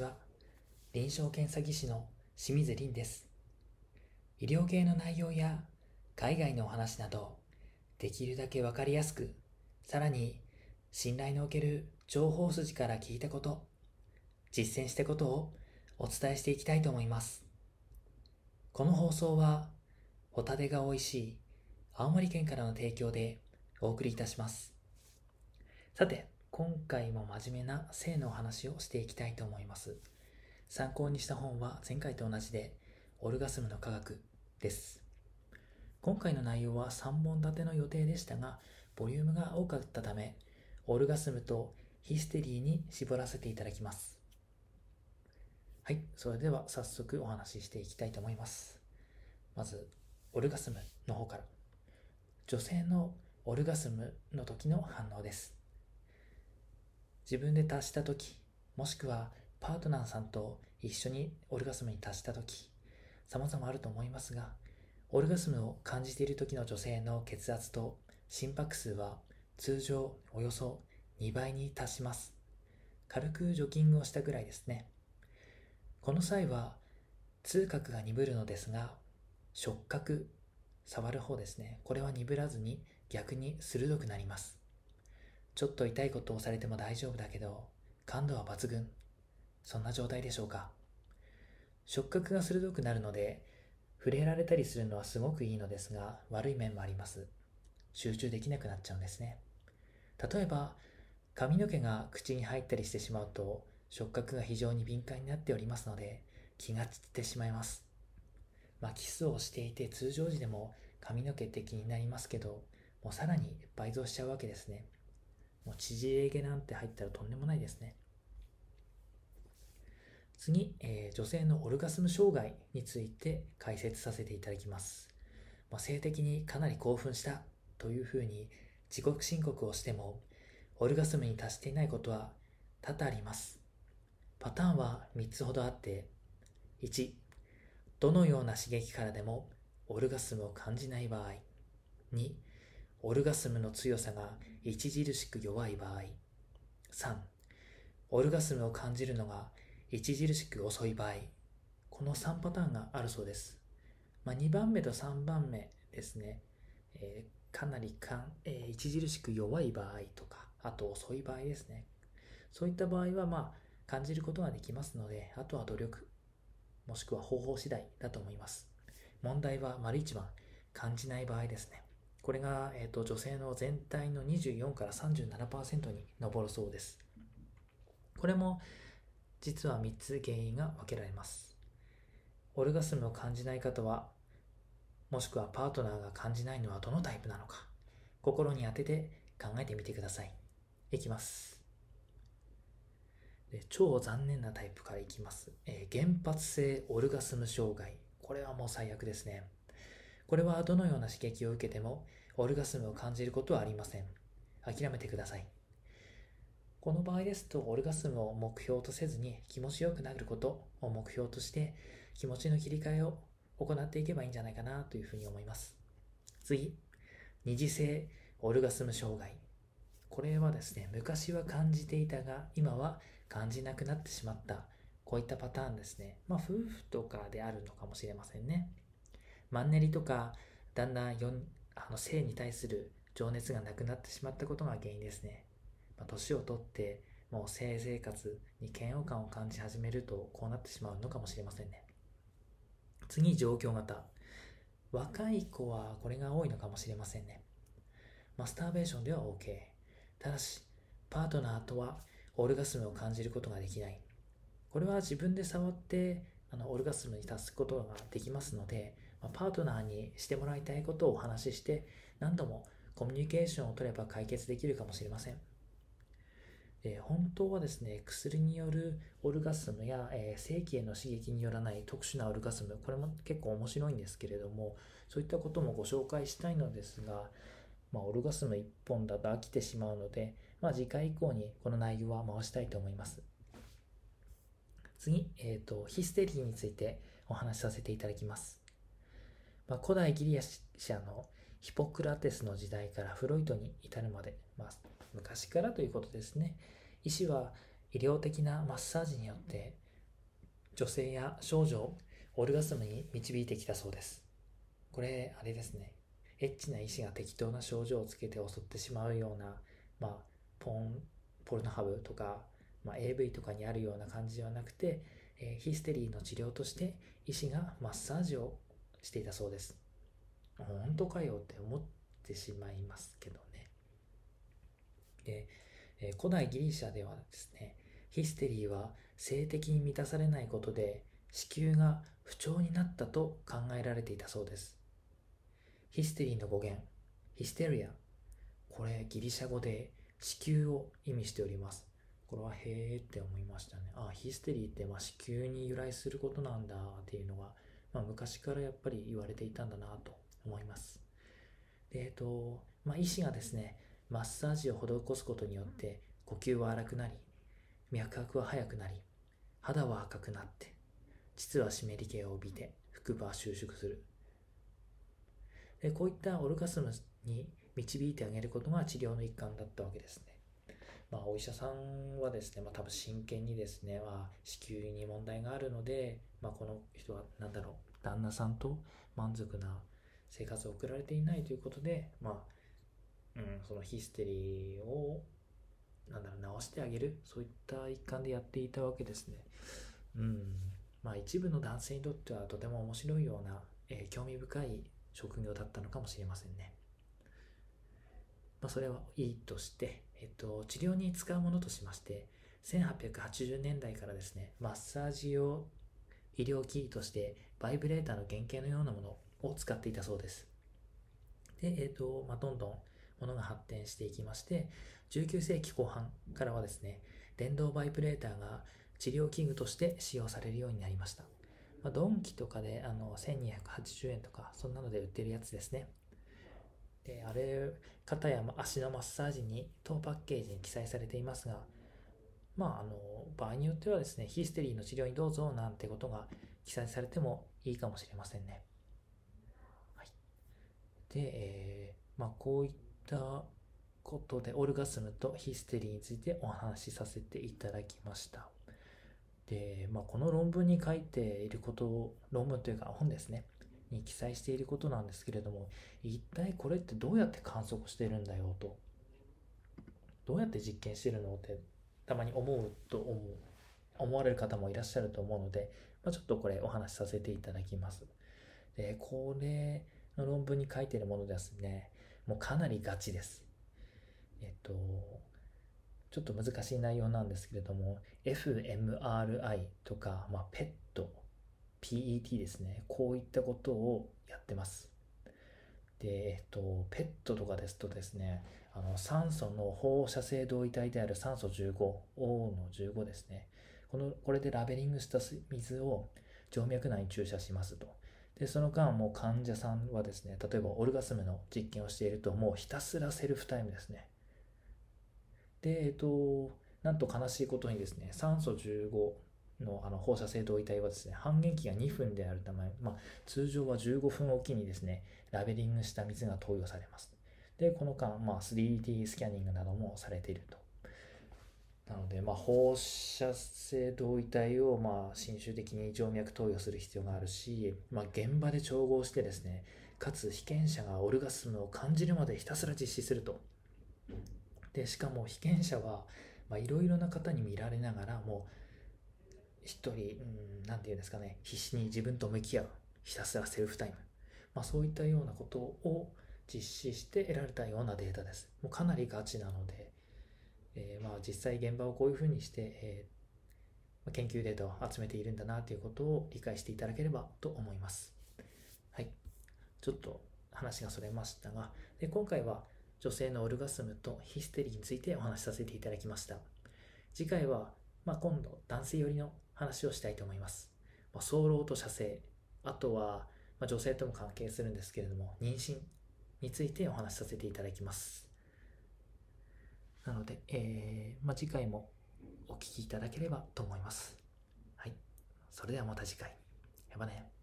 は。臨床検査技師の清水凛です。医療系の内容や海外のお話など、できるだけわかりやすく、さらに信頼のおける情報筋から聞いたこと、実践したことをお伝えしていきたいと思います。この放送は、ホタテが美味しい青森県からの提供でお送りいたします。さて、今回も真面目な性のお話をしていきたいと思います。参考にした本は前回と同じで、オルガスムの科学です。今回の内容は3本立ての予定でしたが、ボリュームが多かったため、オルガスムとヒステリーに絞らせていただきます。はい、それでは早速お話ししていきたいと思います。まず、オルガスムの方から。女性のオルガスムの時の反応です。自分で達した時、もしくはパートナーさんと一緒にオルガスムに達した時、様々あると思いますが、オルガスムを感じている時の女性の血圧と心拍数は通常およそ2倍に達します。軽くジョギングをしたぐらいですね。この際は痛覚が鈍るのですが、触覚、触る方ですね。これは鈍らずに逆に鋭くなります。ちょっと痛いことをされても大丈夫だけど、感度は抜群。そんな状態でしょうか。触覚が鋭くなるので、触れられたりするのはすごくいいのですが、悪い面もあります。集中できなくなっちゃうんですね。例えば、髪の毛が口に入ったりしてしまうと、触覚が非常に敏感になっておりますので、気が散ってしまいます。まあ、キスをしていて通常時でも髪の毛って気になりますけど、もうさらに倍増しちゃうわけですね。もう縮れ毛なんて入ったらとんでもないですね。次、えー、女性のオルガスム障害について解説させていただきます。まあ、性的にかなり興奮したというふうに自己申告をしても、オルガスムに達していないことは多々あります。パターンは3つほどあって、1、どのような刺激からでもオルガスムを感じない場合。2、オルガスムの強さが著しく弱い場合。3、オルガスムを感じるのが著しく遅い場合。この3パターンがあるそうです。まあ、2番目と3番目ですね。えー、かなりかん、えー、著しく弱い場合とか、あと遅い場合ですね。そういった場合は、まあ、感じることができますので、あとは努力、もしくは方法次第だと思います。問題は丸一番、感じない場合ですね。これが、えーと、女性の全体の24から37%に上るそうです。これも実は3つ原因が分けられます。オルガスムを感じない方は、もしくはパートナーが感じないのはどのタイプなのか、心に当てて考えてみてください。いきます。で超残念なタイプからいきます、えー、原発性オルガスム障害。これはもう最悪ですね。これはどのような刺激を受けてもオルガスムを感じることはありません。諦めてください。この場合ですと、オルガスムを目標とせずに気持ちよくなることを目標として気持ちの切り替えを行っていけばいいんじゃないかなというふうに思います。次、二次性オルガスム障害。これはですね、昔は感じていたが、今は感じなくなってしまった。こういったパターンですね。まあ、夫婦とかであるのかもしれませんね。マンネリとか、だんだんよあの性に対する情熱がなくなってしまったことが原因ですね。まあ、年を取ってもう性生活に嫌悪感を感じ始めるとこうなってしまうのかもしれませんね。次状況型。若い子はこれが多いのかもしれませんね。マスターベーションでは OK ただしパートナーとはオルガスムを感じることができない。これは自分で触ってあのオルガスムに達すことができますので、ま、パートナーにしてもらいたいことをお話しして何度もコミュニケーションを取れば解決できるかもしれませんえ、本当はですね、薬によるオルガスムや、えー、正規への刺激によらない特殊なオルガスム、これも結構面白いんですけれども、そういったこともご紹介したいのですが、まあ、オルガスム1本だと飽きてしまうので、まあ、次回以降にこの内容は回したいと思います。次、え、ー、と、ヒステリーについてお話しさせていただきます。まあ、古代ギリシャのヒポクラテスの時代からフロイトに至るまで、まあ、昔からということですね。医師は医療的なマッサージによって女性や少女をオルガスムに導いてきたそうです。これ、あれですね。エッチな医師が適当な症状をつけて襲ってしまうような、まあ、ポン、ポルノハブとか、まあ、AV とかにあるような感じではなくて、えー、ヒステリーの治療として医師がマッサージをしていたそうです。本当かよって思ってしまいますけどね。で、え、古代ギリシャではですね、ヒステリーは性的に満たされないことで子宮が不調になったと考えられていたそうです。ヒステリーの語源、ヒステリア。これギリシャ語で子宮を意味しております。これはへーって思いましたね。あ、ヒステリーってまあ子宮に由来することなんだっていうのが、まあ、昔からやっぱり言われていたんだなと思います。で、えっと、まあ、医師がですね、マッサージを施すことによって呼吸は荒くなり、脈拍は速くなり、肌は赤くなって、膣は湿り気を帯びて、腹部は収縮する。でこういったオルガスムに導いてあげることが治療の一環だったわけですね。まあ、お医者さんはですね、まあ、多分真剣にですね、まあ、子宮に問題があるので、まあ、この人は何だろう、旦那さんと満足な生活を送られていないということで、まあ、うん、そのヒステリーを、なんだろう、直してあげる、そういった一環でやっていたわけですね。うん。まあ、一部の男性にとってはとても面白いような、えー、興味深い職業だったのかもしれませんね。まあ、それはいいとして、えっと、治療に使うものとしまして、1880年代からですね、マッサージ用医療機器としてバイブレーターの原型のようなものを使っていたそうです。で、えっと、まあ、どんどんものが発展していきまして、19世紀後半からはですね、電動バイブレーターが治療器具として使用されるようになりました。まあ、ドンキとかであの1280円とか、そんなので売ってるやつですね。で、あれ、肩や足のマッサージに当パッケージに記載されていますが、まあ、あの、場合によってはですね、ヒステリーの治療にどうぞなんてことが記載されてもいいかもしれませんね。はい。で、えー、まあ、こういったことで、オルガスムとヒステリーについてお話しさせていただきました。で、まあ、この論文に書いていることを、論文というか本ですね。に記載していることなんですけれども、一体これってどうやって観測してるんだよと。どうやって実験してるのってたまに思うと思う、思われる方もいらっしゃると思うので、まあ、ちょっとこれお話しさせていただきます。で、これの論文に書いてるものですね、もうかなりガチです。えっと、ちょっと難しい内容なんですけれども、fMRI とか、まあ、PET、PET ですね。こういったことをやってます。で、えっと、ペットとかですとですね、あの酸素の放射性同位体である酸素15、O の15ですね。この、これでラベリングした水を静脈内に注射しますと。で、その間、もう患者さんはですね、例えばオルガスムの実験をしていると、もうひたすらセルフタイムですね。で、えっと、なんと悲しいことにですね、酸素15のあの放射性同位体はですね、半減期が2分であるため、まあ、通常は15分おきにですね、ラベリングした水が投与されます。で、この間、まあ、3D スキャニングなどもされていると。なので、まあ、放射性同位体を、まあ、侵襲的に静脈投与する必要があるし、まあ、現場で調合してですね、かつ被験者がオルガスムを感じるまでひたすら実施すると。で、しかも被験者は、まあ、いろいろな方に見られながら、もう、一人、うん、なんていうんですかね、必死に自分と向き合う。ひたすらセルフタイム。まあ、そういったようなことを実施して得られたようなデータです。もうかなりガチなので、えー、まあ実際現場をこういうふうにして、えー、研究データを集めているんだなということを理解していただければと思います。はい。ちょっと話がそれましたが、で今回は女性のオルガスムとヒステリーについてお話しさせていただきました。次回は、まあ、今度男性寄りの話をしたいと思います。まあ、早漏と射精、あとは、まあ、女性とも関係するんですけれども、妊娠についてお話しさせていただきます。なので、えー、まあ、次回もお聴きいただければと思います。はい。それではまた次回。やばね。